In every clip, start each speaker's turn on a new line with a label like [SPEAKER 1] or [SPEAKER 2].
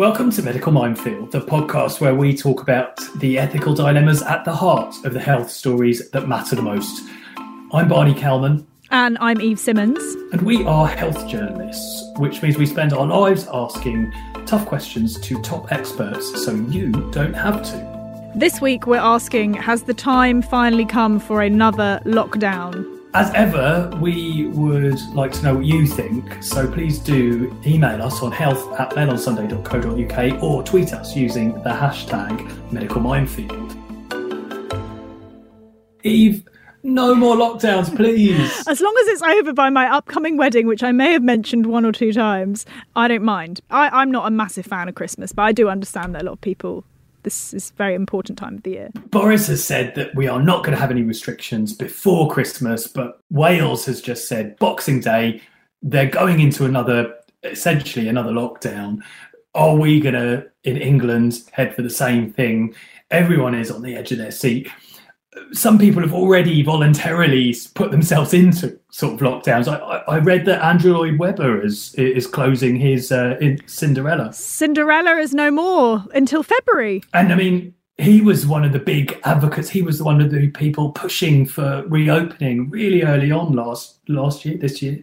[SPEAKER 1] Welcome to Medical Minefield, the podcast where we talk about the ethical dilemmas at the heart of the health stories that matter the most. I'm Barney Calman.
[SPEAKER 2] And I'm Eve Simmons.
[SPEAKER 1] And we are health journalists, which means we spend our lives asking tough questions to top experts so you don't have to.
[SPEAKER 2] This week we're asking Has the time finally come for another lockdown?
[SPEAKER 1] As ever, we would like to know what you think, so please do email us on health at mailonsunday.co.uk or tweet us using the hashtag medical minefield. Eve, no more lockdowns, please.
[SPEAKER 2] As long as it's over by my upcoming wedding, which I may have mentioned one or two times, I don't mind. I, am not a massive fan of Christmas, but I do understand that a lot of people this is a very important time of the year.
[SPEAKER 1] Boris has said that we are not going to have any restrictions before Christmas, but Wales has just said Boxing Day, they're going into another, essentially another lockdown. Are we going to, in England, head for the same thing? Everyone is on the edge of their seat some people have already voluntarily put themselves into sort of lockdowns. I, I, I read that Andrew Lloyd Webber is is closing his uh, Cinderella.
[SPEAKER 2] Cinderella is no more until February.
[SPEAKER 1] And I mean, he was one of the big advocates. He was one of the people pushing for reopening really early on last last year, this year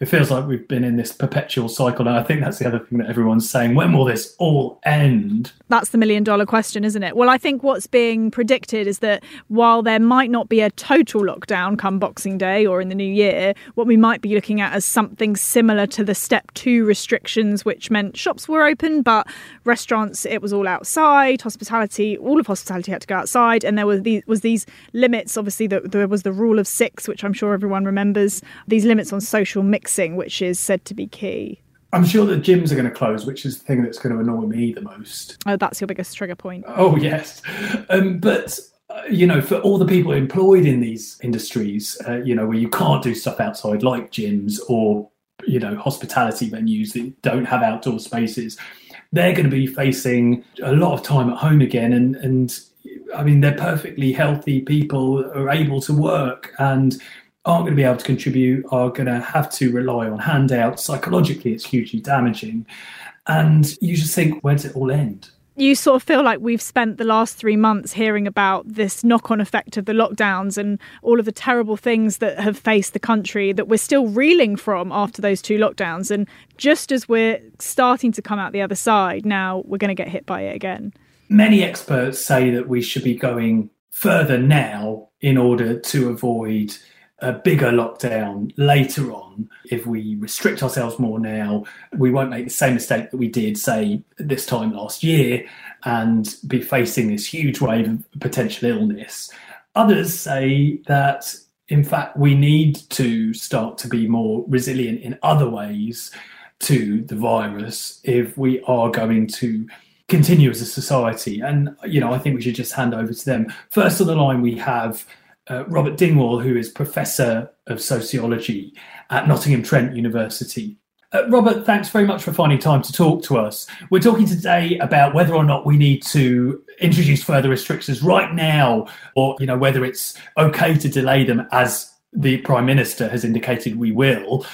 [SPEAKER 1] it feels like we've been in this perpetual cycle. And I think that's the other thing that everyone's saying. When will this all end?
[SPEAKER 2] That's the million dollar question, isn't it? Well, I think what's being predicted is that while there might not be a total lockdown come Boxing Day or in the new year, what we might be looking at as something similar to the step two restrictions, which meant shops were open, but restaurants, it was all outside, hospitality, all of hospitality had to go outside. And there was these, was these limits, obviously, that there was the rule of six, which I'm sure everyone remembers, these limits on social mix which is said to be key.
[SPEAKER 1] I'm sure the gyms are going to close, which is the thing that's going to annoy me the most.
[SPEAKER 2] Oh, that's your biggest trigger point.
[SPEAKER 1] Oh, yes. Um, but, uh, you know, for all the people employed in these industries, uh, you know, where you can't do stuff outside like gyms or, you know, hospitality venues that don't have outdoor spaces, they're going to be facing a lot of time at home again. And, and I mean, they're perfectly healthy people are able to work and aren't going to be able to contribute, are going to have to rely on handouts. Psychologically, it's hugely damaging. And you just think, where does it all end?
[SPEAKER 2] you sort of feel like we've spent the last three months hearing about this knock on effect of the lockdowns and all of the terrible things that have faced the country that we're still reeling from after those two lockdowns. And just as we're starting to come out the other side, now we're going to get hit by it again.
[SPEAKER 1] Many experts say that we should be going further now in order to avoid a bigger lockdown later on, if we restrict ourselves more now, we won't make the same mistake that we did, say, this time last year and be facing this huge wave of potential illness. Others say that, in fact, we need to start to be more resilient in other ways to the virus if we are going to continue as a society. And, you know, I think we should just hand over to them. First on the line, we have uh, Robert Dingwall, who is Professor of Sociology at Nottingham Trent University. Uh, Robert, thanks very much for finding time to talk to us. We're talking today about whether or not we need to introduce further restrictions right now, or you know whether it's okay to delay them, as the Prime Minister has indicated we will.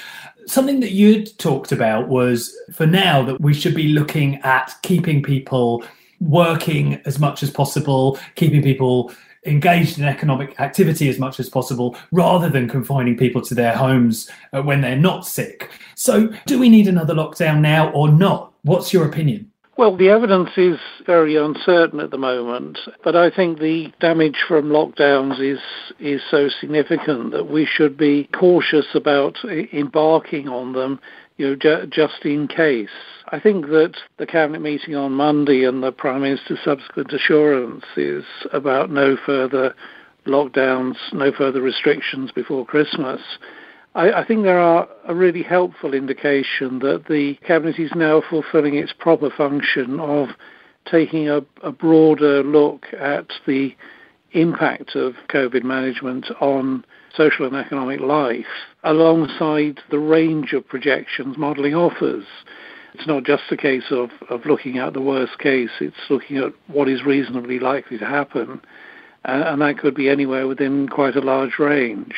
[SPEAKER 1] Something that you'd talked about was for now that we should be looking at keeping people working as much as possible, keeping people engaged in economic activity as much as possible rather than confining people to their homes uh, when they're not sick. So, do we need another lockdown now or not? What's your opinion?
[SPEAKER 3] Well, the evidence is very uncertain at the moment, but I think the damage from lockdowns is is so significant that we should be cautious about embarking on them you know, ju- just in case. I think that the cabinet meeting on Monday and the prime minister's subsequent assurance is about no further lockdowns, no further restrictions before Christmas. I, I think there are a really helpful indication that the cabinet is now fulfilling its proper function of taking a, a broader look at the impact of COVID management on social and economic life alongside the range of projections modelling offers. It's not just a case of, of looking at the worst case, it's looking at what is reasonably likely to happen, uh, and that could be anywhere within quite a large range.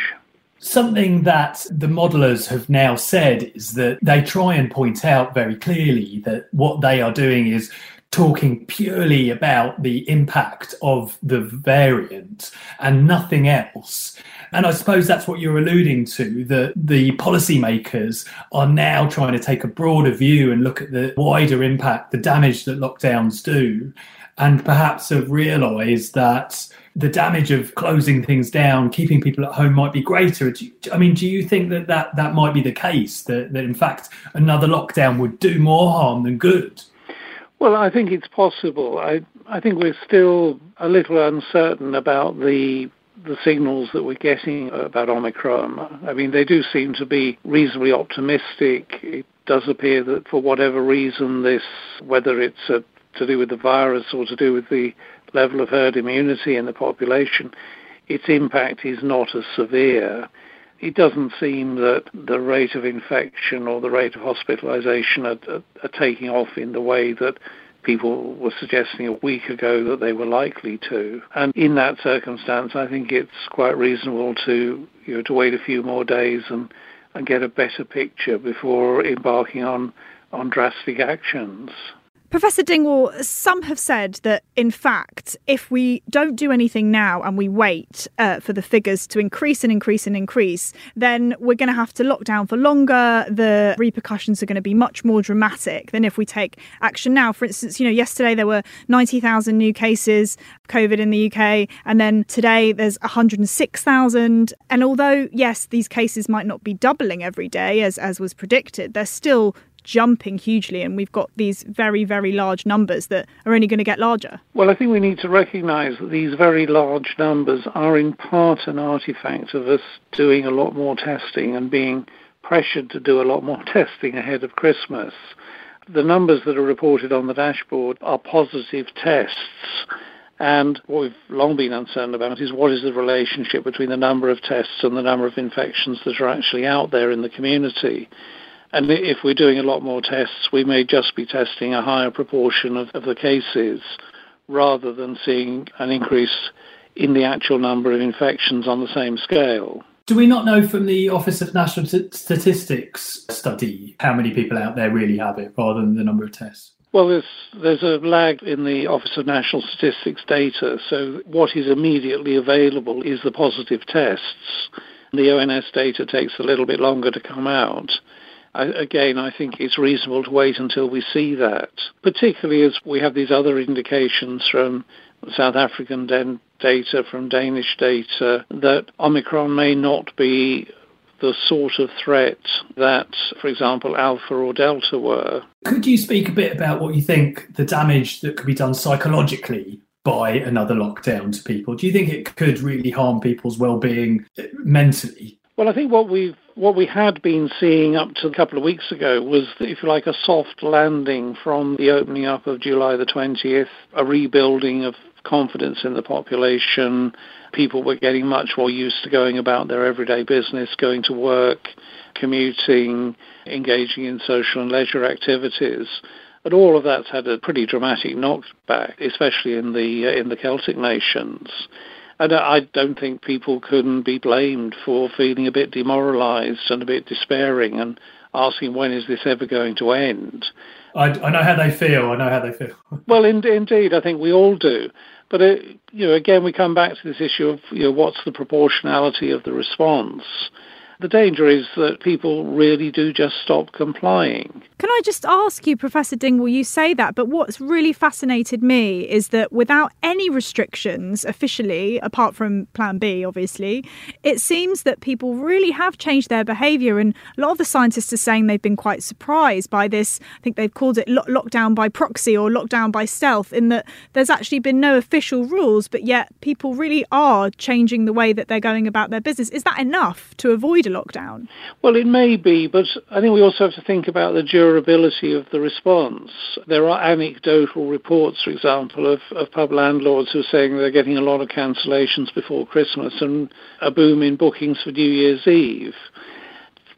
[SPEAKER 1] Something that the modelers have now said is that they try and point out very clearly that what they are doing is talking purely about the impact of the variant and nothing else. And I suppose that's what you're alluding to that the policymakers are now trying to take a broader view and look at the wider impact, the damage that lockdowns do, and perhaps have realised that the damage of closing things down, keeping people at home might be greater. I mean, do you think that that, that might be the case, that, that in fact another lockdown would do more harm than good?
[SPEAKER 3] Well, I think it's possible. I, I think we're still a little uncertain about the the signals that we're getting about Omicron. I mean, they do seem to be reasonably optimistic. It does appear that for whatever reason, this, whether it's a, to do with the virus or to do with the level of herd immunity in the population, its impact is not as severe. It doesn't seem that the rate of infection or the rate of hospitalization are, are, are taking off in the way that people were suggesting a week ago that they were likely to. And in that circumstance, I think it's quite reasonable to you know to wait a few more days and and get a better picture before embarking on on drastic actions.
[SPEAKER 2] Professor Dingwall, some have said that, in fact, if we don't do anything now and we wait uh, for the figures to increase and increase and increase, then we're going to have to lock down for longer. The repercussions are going to be much more dramatic than if we take action now. For instance, you know, yesterday there were 90,000 new cases of COVID in the UK, and then today there's 106,000. And although, yes, these cases might not be doubling every day as, as was predicted, they're still jumping hugely and we've got these very, very large numbers that are only going to get larger?
[SPEAKER 3] Well, I think we need to recognise that these very large numbers are in part an artifact of us doing a lot more testing and being pressured to do a lot more testing ahead of Christmas. The numbers that are reported on the dashboard are positive tests. And what we've long been uncertain about is what is the relationship between the number of tests and the number of infections that are actually out there in the community. And if we're doing a lot more tests, we may just be testing a higher proportion of, of the cases rather than seeing an increase in the actual number of infections on the same scale.
[SPEAKER 1] Do we not know from the Office of National Statistics study how many people out there really have it rather than the number of tests?
[SPEAKER 3] Well, there's, there's a lag in the Office of National Statistics data. So, what is immediately available is the positive tests. The ONS data takes a little bit longer to come out. I, again, I think it's reasonable to wait until we see that, particularly as we have these other indications from South African den- data, from Danish data, that Omicron may not be the sort of threat that, for example, Alpha or Delta were.
[SPEAKER 1] Could you speak a bit about what you think the damage that could be done psychologically by another lockdown to people? Do you think it could really harm people's well-being mentally?
[SPEAKER 3] Well, I think what we what we had been seeing up to a couple of weeks ago was, if you like, a soft landing from the opening up of July the 20th, a rebuilding of confidence in the population. People were getting much more used to going about their everyday business, going to work, commuting, engaging in social and leisure activities. But all of that's had a pretty dramatic knockback, especially in the in the Celtic nations. And I don't think people can be blamed for feeling a bit demoralised and a bit despairing and asking when is this ever going to end.
[SPEAKER 1] I, I know how they feel. I know how they feel.
[SPEAKER 3] well, in, indeed, I think we all do. But it, uh, you know, again, we come back to this issue of you know what's the proportionality of the response. The danger is that people really do just stop complying.
[SPEAKER 2] Can I just ask you, Professor Dingwall, you say that, but what's really fascinated me is that without any restrictions officially, apart from Plan B, obviously, it seems that people really have changed their behaviour. And a lot of the scientists are saying they've been quite surprised by this. I think they've called it lockdown by proxy or lockdown by stealth, in that there's actually been no official rules, but yet people really are changing the way that they're going about their business. Is that enough to avoid a lockdown?
[SPEAKER 3] Well, it may be, but I think we also have to think about the durability of the response. There are anecdotal reports, for example, of, of pub landlords who are saying they're getting a lot of cancellations before Christmas and a boom in bookings for New Year's Eve.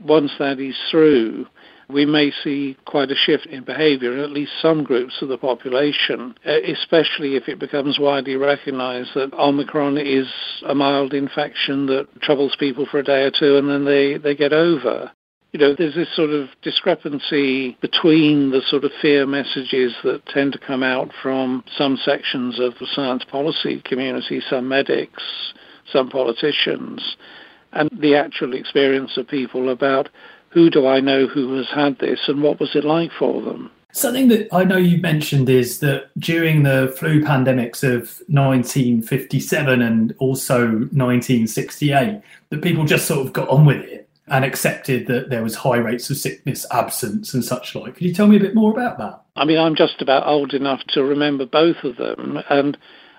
[SPEAKER 3] Once that is through, we may see quite a shift in behaviour in at least some groups of the population, uh, especially if it becomes widely recognised that Omicron is a mild infection that troubles people for a day or two and then they, they get over. You know, there's this sort of discrepancy between the sort of fear messages that tend to come out from some sections of the science policy community, some medics, some politicians, and the actual experience of people about who do I know who has had this and what was it like for them.
[SPEAKER 1] Something that I know you mentioned is that during the flu pandemics of 1957 and also 1968, that people just sort of got on with it and accepted that there was high rates of sickness, absence, and such like. Could you tell me a bit more about that?
[SPEAKER 3] I mean, I'm just about old enough to remember both of them, and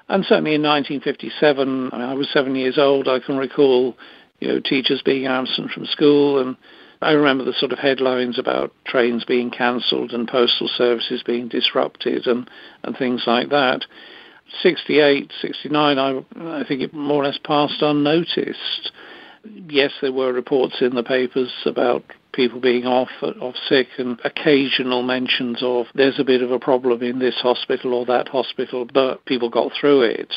[SPEAKER 3] and certainly in 1957, I, mean, I was seven years old. I can recall, you know, teachers being absent from school, and I remember the sort of headlines about trains being cancelled and postal services being disrupted, and and things like that. 68, 69, I, I think it more or less passed unnoticed yes, there were reports in the papers about people being off off sick and occasional mentions of there's a bit of a problem in this hospital or that hospital, but people got through it.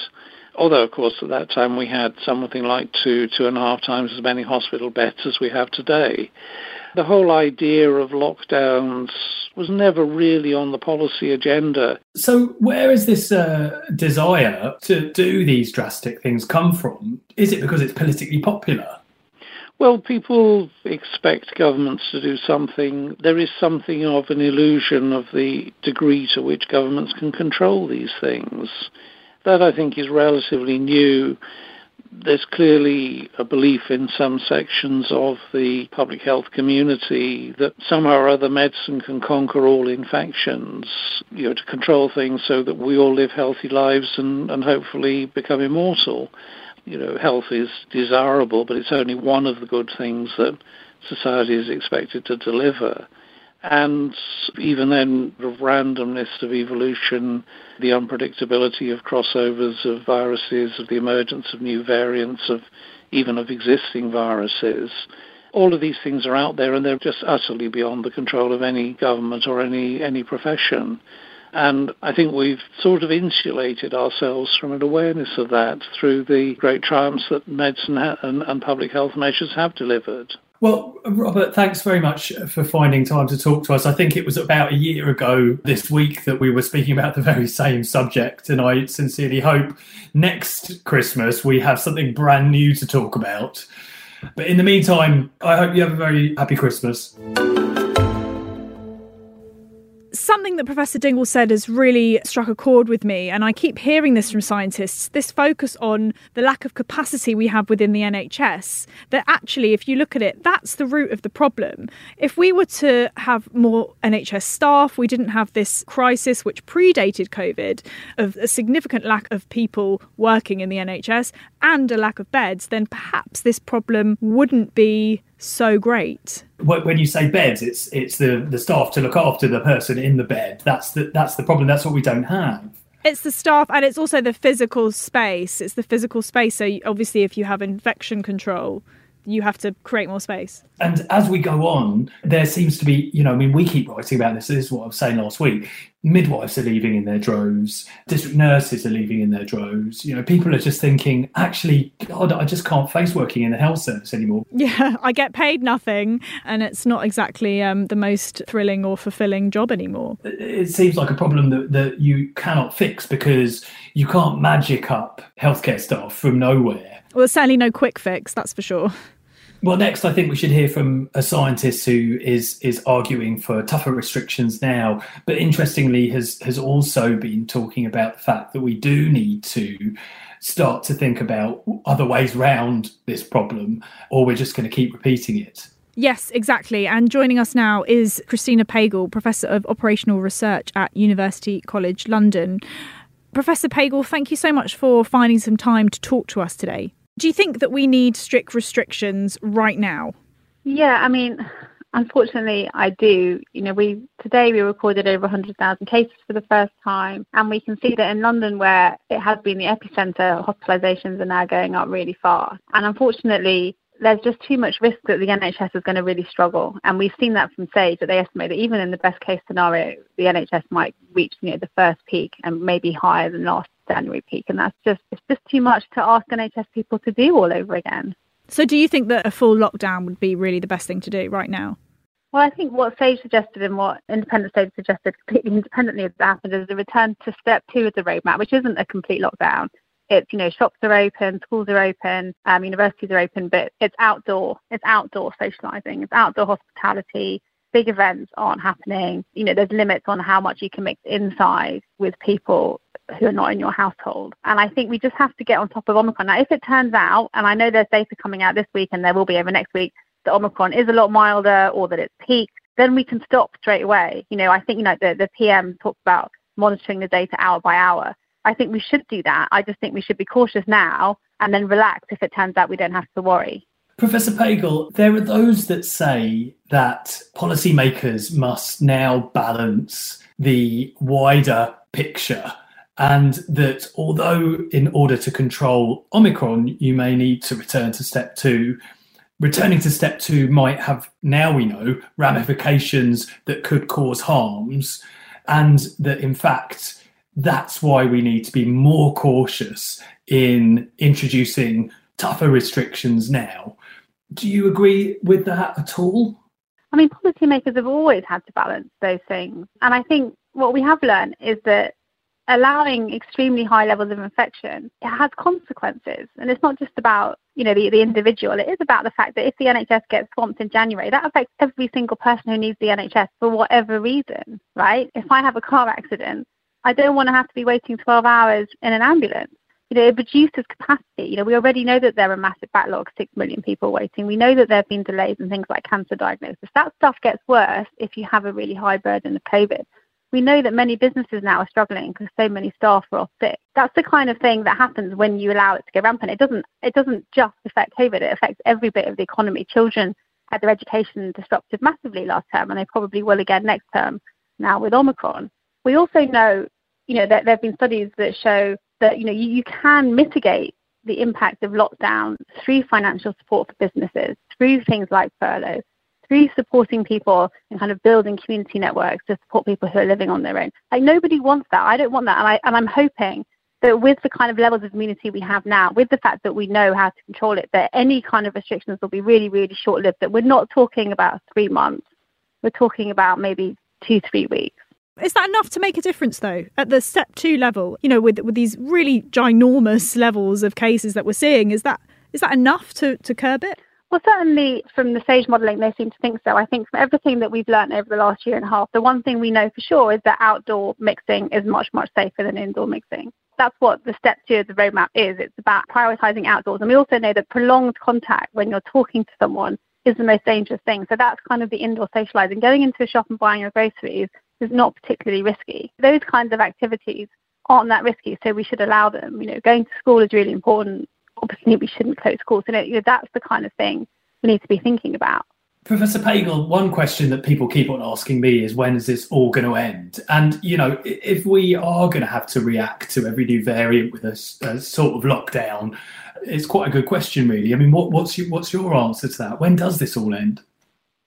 [SPEAKER 3] Although, of course, at that time we had something like two, two and a half times as many hospital beds as we have today. The whole idea of lockdowns was never really on the policy agenda.
[SPEAKER 1] So, where is this uh, desire to do these drastic things come from? Is it because it's politically popular?
[SPEAKER 3] Well, people expect governments to do something. There is something of an illusion of the degree to which governments can control these things. That, I think, is relatively new. There's clearly a belief in some sections of the public health community that somehow or other medicine can conquer all infections, you know, to control things so that we all live healthy lives and, and hopefully become immortal you know, health is desirable, but it's only one of the good things that society is expected to deliver. And even then, the randomness of evolution, the unpredictability of crossovers of viruses, of the emergence of new variants, of even of existing viruses, all of these things are out there and they're just utterly beyond the control of any government or any, any profession. And I think we've sort of insulated ourselves from an awareness of that through the great triumphs that medicine and, and public health measures have delivered.
[SPEAKER 1] Well, Robert, thanks very much for finding time to talk to us. I think it was about a year ago this week that we were speaking about the very same subject, and I sincerely hope next Christmas we have something brand new to talk about. But in the meantime, I hope you have a very happy Christmas
[SPEAKER 2] something that Professor Dingwall said has really struck a chord with me, and I keep hearing this from scientists this focus on the lack of capacity we have within the NHS. That actually, if you look at it, that's the root of the problem. If we were to have more NHS staff, we didn't have this crisis which predated COVID of a significant lack of people working in the NHS and a lack of beds, then perhaps this problem wouldn't be so great.
[SPEAKER 1] When you say beds, it's it's the the staff to look after the person in the bed. That's the that's the problem. That's what we don't have.
[SPEAKER 2] It's the staff and it's also the physical space. It's the physical space. So obviously, if you have infection control, you have to create more space.
[SPEAKER 1] And as we go on, there seems to be, you know, I mean, we keep writing about this. This is what I was saying last week. Midwives are leaving in their droves, district nurses are leaving in their droves. You know, people are just thinking, actually, God, I just can't face working in the health service anymore.
[SPEAKER 2] Yeah, I get paid nothing, and it's not exactly um, the most thrilling or fulfilling job anymore.
[SPEAKER 1] It seems like a problem that, that you cannot fix because you can't magic up healthcare staff from nowhere
[SPEAKER 2] well, there's certainly no quick fix, that's for sure.
[SPEAKER 1] Well, next, I think we should hear from a scientist who is is arguing for tougher restrictions now, but interestingly has has also been talking about the fact that we do need to start to think about other ways round this problem, or we're just going to keep repeating it.
[SPEAKER 2] Yes, exactly. And joining us now is Christina Pagel, Professor of Operational Research at University College London. Professor Pagel, thank you so much for finding some time to talk to us today. Do you think that we need strict restrictions right now?
[SPEAKER 4] Yeah, I mean, unfortunately, I do. You know, we today we recorded over 100,000 cases for the first time, and we can see that in London, where it has been the epicenter, hospitalizations are now going up really fast. And unfortunately, there's just too much risk that the NHS is going to really struggle. And we've seen that from SAGE that they estimate that even in the best case scenario, the NHS might reach you know the first peak and maybe higher than last January peak. And that's just it's just too much to ask NHS people to do all over again.
[SPEAKER 2] So do you think that a full lockdown would be really the best thing to do right now?
[SPEAKER 4] Well, I think what SAGE suggested and what independent Sage suggested completely independently of that happened is a return to step two of the roadmap, which isn't a complete lockdown. It's, you know, shops are open, schools are open, um, universities are open, but it's outdoor. It's outdoor socialising. It's outdoor hospitality. Big events aren't happening. You know, there's limits on how much you can mix inside with people who are not in your household. And I think we just have to get on top of Omicron. Now, if it turns out, and I know there's data coming out this week and there will be over next week, that Omicron is a lot milder or that it's peaked, then we can stop straight away. You know, I think, you know, the, the PM talked about monitoring the data hour by hour. I think we should do that. I just think we should be cautious now and then relax if it turns out we don't have to worry.
[SPEAKER 1] Professor Pagel, there are those that say that policymakers must now balance the wider picture and that although in order to control Omicron, you may need to return to step two, returning to step two might have, now we know, ramifications that could cause harms, and that in fact, that's why we need to be more cautious in introducing tougher restrictions now. Do you agree with that at all?
[SPEAKER 4] I mean, policymakers have always had to balance those things. And I think what we have learned is that allowing extremely high levels of infection it has consequences and it's not just about you know the, the individual it is about the fact that if the nhs gets swamped in january that affects every single person who needs the nhs for whatever reason right if i have a car accident i don't want to have to be waiting 12 hours in an ambulance you know, it reduces capacity. You know, we already know that there are massive backlogs, six million people waiting. We know that there have been delays in things like cancer diagnosis. That stuff gets worse if you have a really high burden of COVID we know that many businesses now are struggling because so many staff are off sick. That's the kind of thing that happens when you allow it to go rampant. It doesn't it doesn't just affect COVID, it affects every bit of the economy. Children had their education disrupted massively last term and they probably will again next term now with Omicron. We also know, you know, that there have been studies that show that, you know, you, you can mitigate the impact of lockdown through financial support for businesses, through things like furlough, through supporting people and kind of building community networks to support people who are living on their own. Like nobody wants that. I don't want that. And, I, and I'm hoping that with the kind of levels of immunity we have now, with the fact that we know how to control it, that any kind of restrictions will be really, really short lived, that we're not talking about three months. We're talking about maybe two, three weeks.
[SPEAKER 2] Is that enough to make a difference, though, at the step two level? You know, with with these really ginormous levels of cases that we're seeing, is that is that enough to, to curb it?
[SPEAKER 4] Well, certainly from the SAGE modelling, they seem to think so. I think from everything that we've learned over the last year and a half, the one thing we know for sure is that outdoor mixing is much, much safer than indoor mixing. That's what the step two of the roadmap is. It's about prioritising outdoors. And we also know that prolonged contact when you're talking to someone is the most dangerous thing. So that's kind of the indoor socialising. Going into a shop and buying your groceries is not particularly risky. Those kinds of activities aren't that risky, so we should allow them. You know, going to school is really important obviously we shouldn't close schools. You know, that's the kind of thing we need to be thinking about.
[SPEAKER 1] Professor Pagel, one question that people keep on asking me is when is this all going to end? And, you know, if we are going to have to react to every new variant with a, a sort of lockdown, it's quite a good question, really. I mean, what, what's, your, what's your answer to that? When does this all end?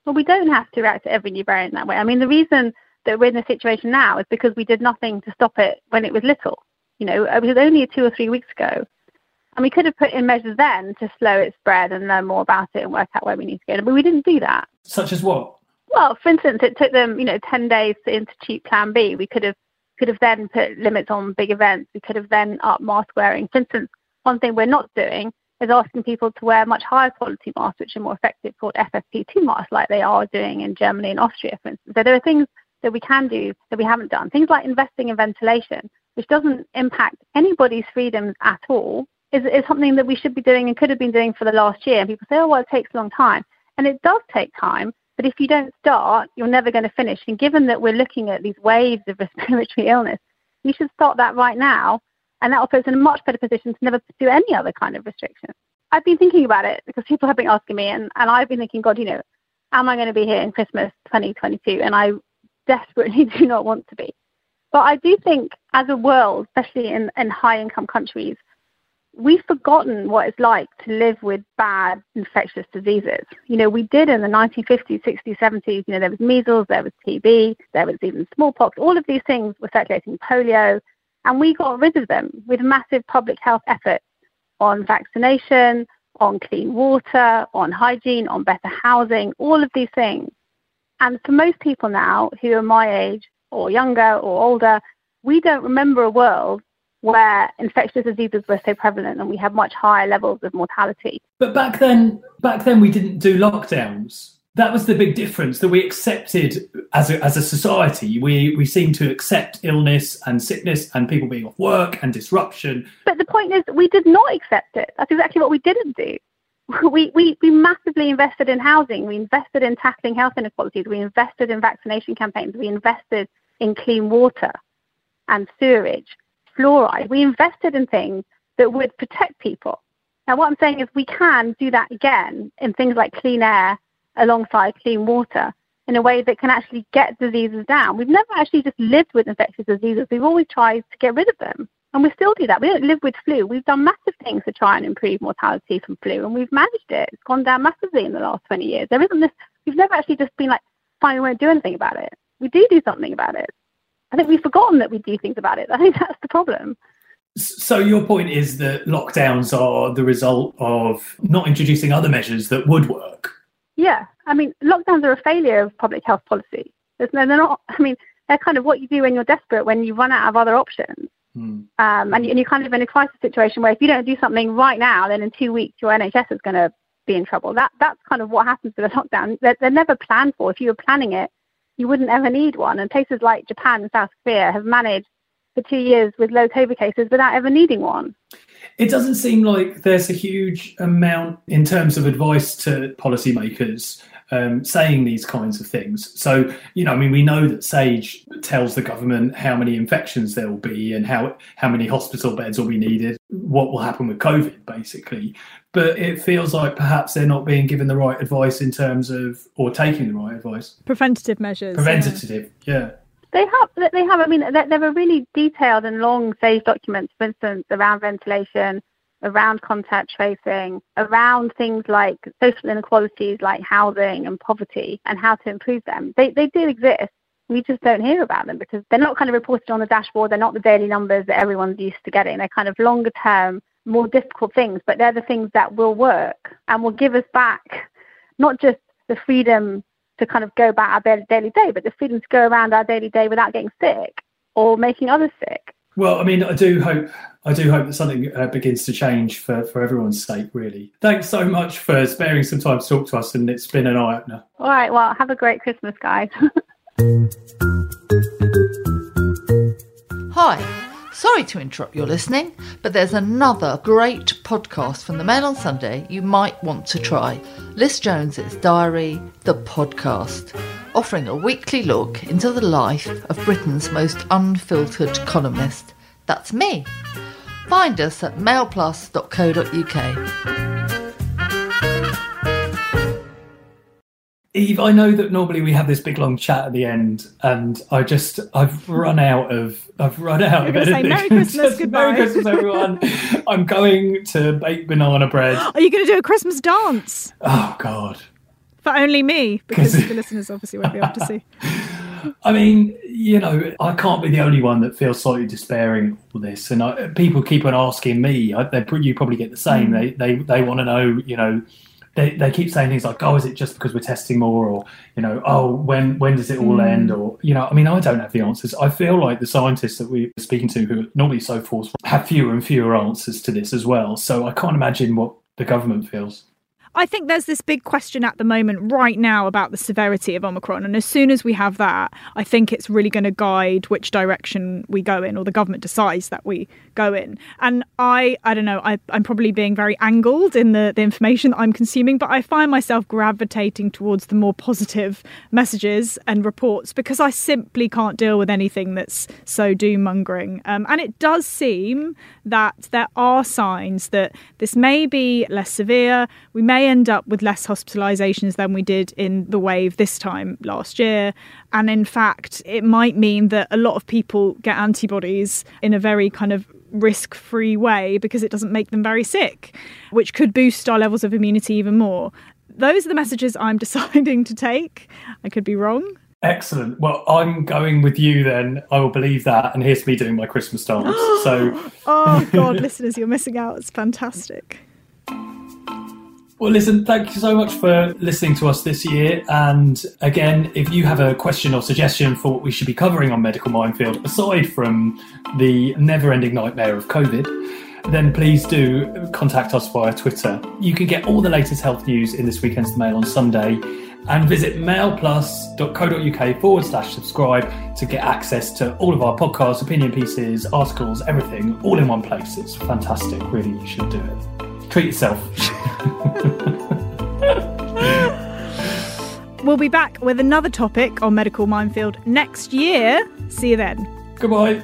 [SPEAKER 4] Well, we don't have to react to every new variant that way. I mean, the reason that we're in the situation now is because we did nothing to stop it when it was little. You know, it was only two or three weeks ago and we could have put in measures then to slow its spread and learn more about it and work out where we need to go. But we didn't do that.
[SPEAKER 1] Such as what?
[SPEAKER 4] Well, for instance, it took them, you know, 10 days to institute Plan B. We could have could have then put limits on big events. We could have then upped mask wearing. For instance, one thing we're not doing is asking people to wear much higher quality masks, which are more effective, called FFP2 masks, like they are doing in Germany and Austria, for instance. So there are things that we can do that we haven't done. Things like investing in ventilation, which doesn't impact anybody's freedoms at all, is, is something that we should be doing and could have been doing for the last year. And people say, oh, well, it takes a long time. And it does take time. But if you don't start, you're never going to finish. And given that we're looking at these waves of respiratory illness, you should start that right now. And that will put us in a much better position to never do any other kind of restriction. I've been thinking about it because people have been asking me, and, and I've been thinking, God, you know, am I going to be here in Christmas 2022? And I desperately do not want to be. But I do think, as a world, especially in, in high income countries, we've forgotten what it's like to live with bad infectious diseases. You know, we did in the 1950s, 60s, 70s. You know, there was measles, there was TB, there was even smallpox. All of these things were circulating, polio, and we got rid of them with massive public health efforts on vaccination, on clean water, on hygiene, on better housing, all of these things. And for most people now who are my age or younger or older, we don't remember a world where infectious diseases were so prevalent and we had much higher levels of mortality.
[SPEAKER 1] But back then, back then we didn't do lockdowns. That was the big difference that we accepted as a, as a society. We we seem to accept illness and sickness and people being off work and disruption.
[SPEAKER 4] But the point is, we did not accept it. That's exactly what we didn't do. We, we, we massively invested in housing. We invested in tackling health inequalities. We invested in vaccination campaigns. We invested in clean water and sewerage fluoride. We invested in things that would protect people. Now, what I'm saying is we can do that again in things like clean air alongside clean water in a way that can actually get diseases down. We've never actually just lived with infectious diseases. We've always tried to get rid of them. And we still do that. We don't live with flu. We've done massive things to try and improve mortality from flu, and we've managed it. It's gone down massively in the last 20 years. There isn't this, we've never actually just been like, fine, we won't do anything about it. We do do something about it. I think we've forgotten that we do things about it. I think that's the problem.
[SPEAKER 1] So your point is that lockdowns are the result of not introducing other measures that would work.
[SPEAKER 4] Yeah, I mean, lockdowns are a failure of public health policy. There's no, they're not. I mean, they're kind of what you do when you're desperate, when you run out of other options. Hmm. Um, and, and you're kind of in a crisis situation where if you don't do something right now, then in two weeks your NHS is going to be in trouble. That that's kind of what happens with a lockdown. They're, they're never planned for. If you were planning it, you wouldn't ever need one. And places like Japan and South Korea have managed for two years with low COVID cases without ever needing one.
[SPEAKER 1] It doesn't seem like there's a huge amount in terms of advice to policymakers um, saying these kinds of things. So, you know, I mean, we know that SAGE tells the government how many infections there will be and how how many hospital beds will be needed, what will happen with COVID, basically. But it feels like perhaps they're not being given the right advice in terms of or taking the right advice.
[SPEAKER 2] Preventative measures.
[SPEAKER 1] Preventative, yeah. yeah.
[SPEAKER 4] They have. They have. I mean, there are really detailed and long SAGE documents, for instance, around ventilation, around contact tracing, around things like social inequalities like housing and poverty and how to improve them. They, they do exist. We just don't hear about them because they're not kind of reported on the dashboard. They're not the daily numbers that everyone's used to getting. They're kind of longer term, more difficult things, but they're the things that will work and will give us back not just the freedom to kind of go about our daily day, but the freedom to go around our daily day without getting sick or making others sick.
[SPEAKER 1] Well, I mean, I do hope I do hope that something uh, begins to change for, for everyone's sake. Really, thanks so much for sparing some time to talk to us, and it's been an eye opener.
[SPEAKER 4] All right, well, have a great Christmas, guys.
[SPEAKER 5] Hi. Sorry to interrupt your listening, but there's another great podcast from the Mail on Sunday you might want to try. Liz Jones's Diary, the podcast offering a weekly look into the life of Britain's most unfiltered columnist. That's me. Find us at mailplus.co.uk.
[SPEAKER 1] Eve, I know that normally we have this big long chat at the end, and I just I've run out of I've run out
[SPEAKER 2] You're
[SPEAKER 1] of anything.
[SPEAKER 2] Say Merry Christmas, goodbye.
[SPEAKER 1] Merry Christmas, everyone. I'm going to bake banana bread.
[SPEAKER 2] Are you going to do a Christmas dance?
[SPEAKER 1] Oh God!
[SPEAKER 2] For only me, because the listeners obviously won't be able to see.
[SPEAKER 1] I mean, you know, I can't be the only one that feels slightly despairing all this, and I, people keep on asking me. I, they, you probably get the same. Mm. They they they want to know, you know they, they keep saying things like, "Oh, is it just because we're testing more?" or you know, "Oh, when when does it all mm. end?" or you know, I mean, I don't have the answers. I feel like the scientists that we're speaking to, who are normally so forceful, have fewer and fewer answers to this as well. So I can't imagine what the government feels.
[SPEAKER 2] I think there's this big question at the moment right now about the severity of Omicron. And as soon as we have that, I think it's really going to guide which direction we go in or the government decides that we go in. And I, I don't know, I, am probably being very angled in the, the information that I'm consuming, but I find myself gravitating towards the more positive messages and reports because I simply can't deal with anything that's so doom mongering. Um, and it does seem that there are signs that this may be less severe. We may may end up with less hospitalizations than we did in the wave this time last year. And in fact, it might mean that a lot of people get antibodies in a very kind of risk free way because it doesn't make them very sick, which could boost our levels of immunity even more. Those are the messages I'm deciding to take. I could be wrong.
[SPEAKER 1] Excellent. Well, I'm going with you then. I will believe that. And here's me doing my Christmas dance. so,
[SPEAKER 2] oh, God, listeners, you're missing out. It's fantastic.
[SPEAKER 1] Well, listen, thank you so much for listening to us this year. And again, if you have a question or suggestion for what we should be covering on Medical Minefield, aside from the never ending nightmare of COVID, then please do contact us via Twitter. You can get all the latest health news in this weekend's Mail on Sunday and visit mailplus.co.uk forward slash subscribe to get access to all of our podcasts, opinion pieces, articles, everything all in one place. It's fantastic. Really, you should do it. Treat yourself.
[SPEAKER 2] we'll be back with another topic on Medical Minefield next year. See you then.
[SPEAKER 1] Goodbye.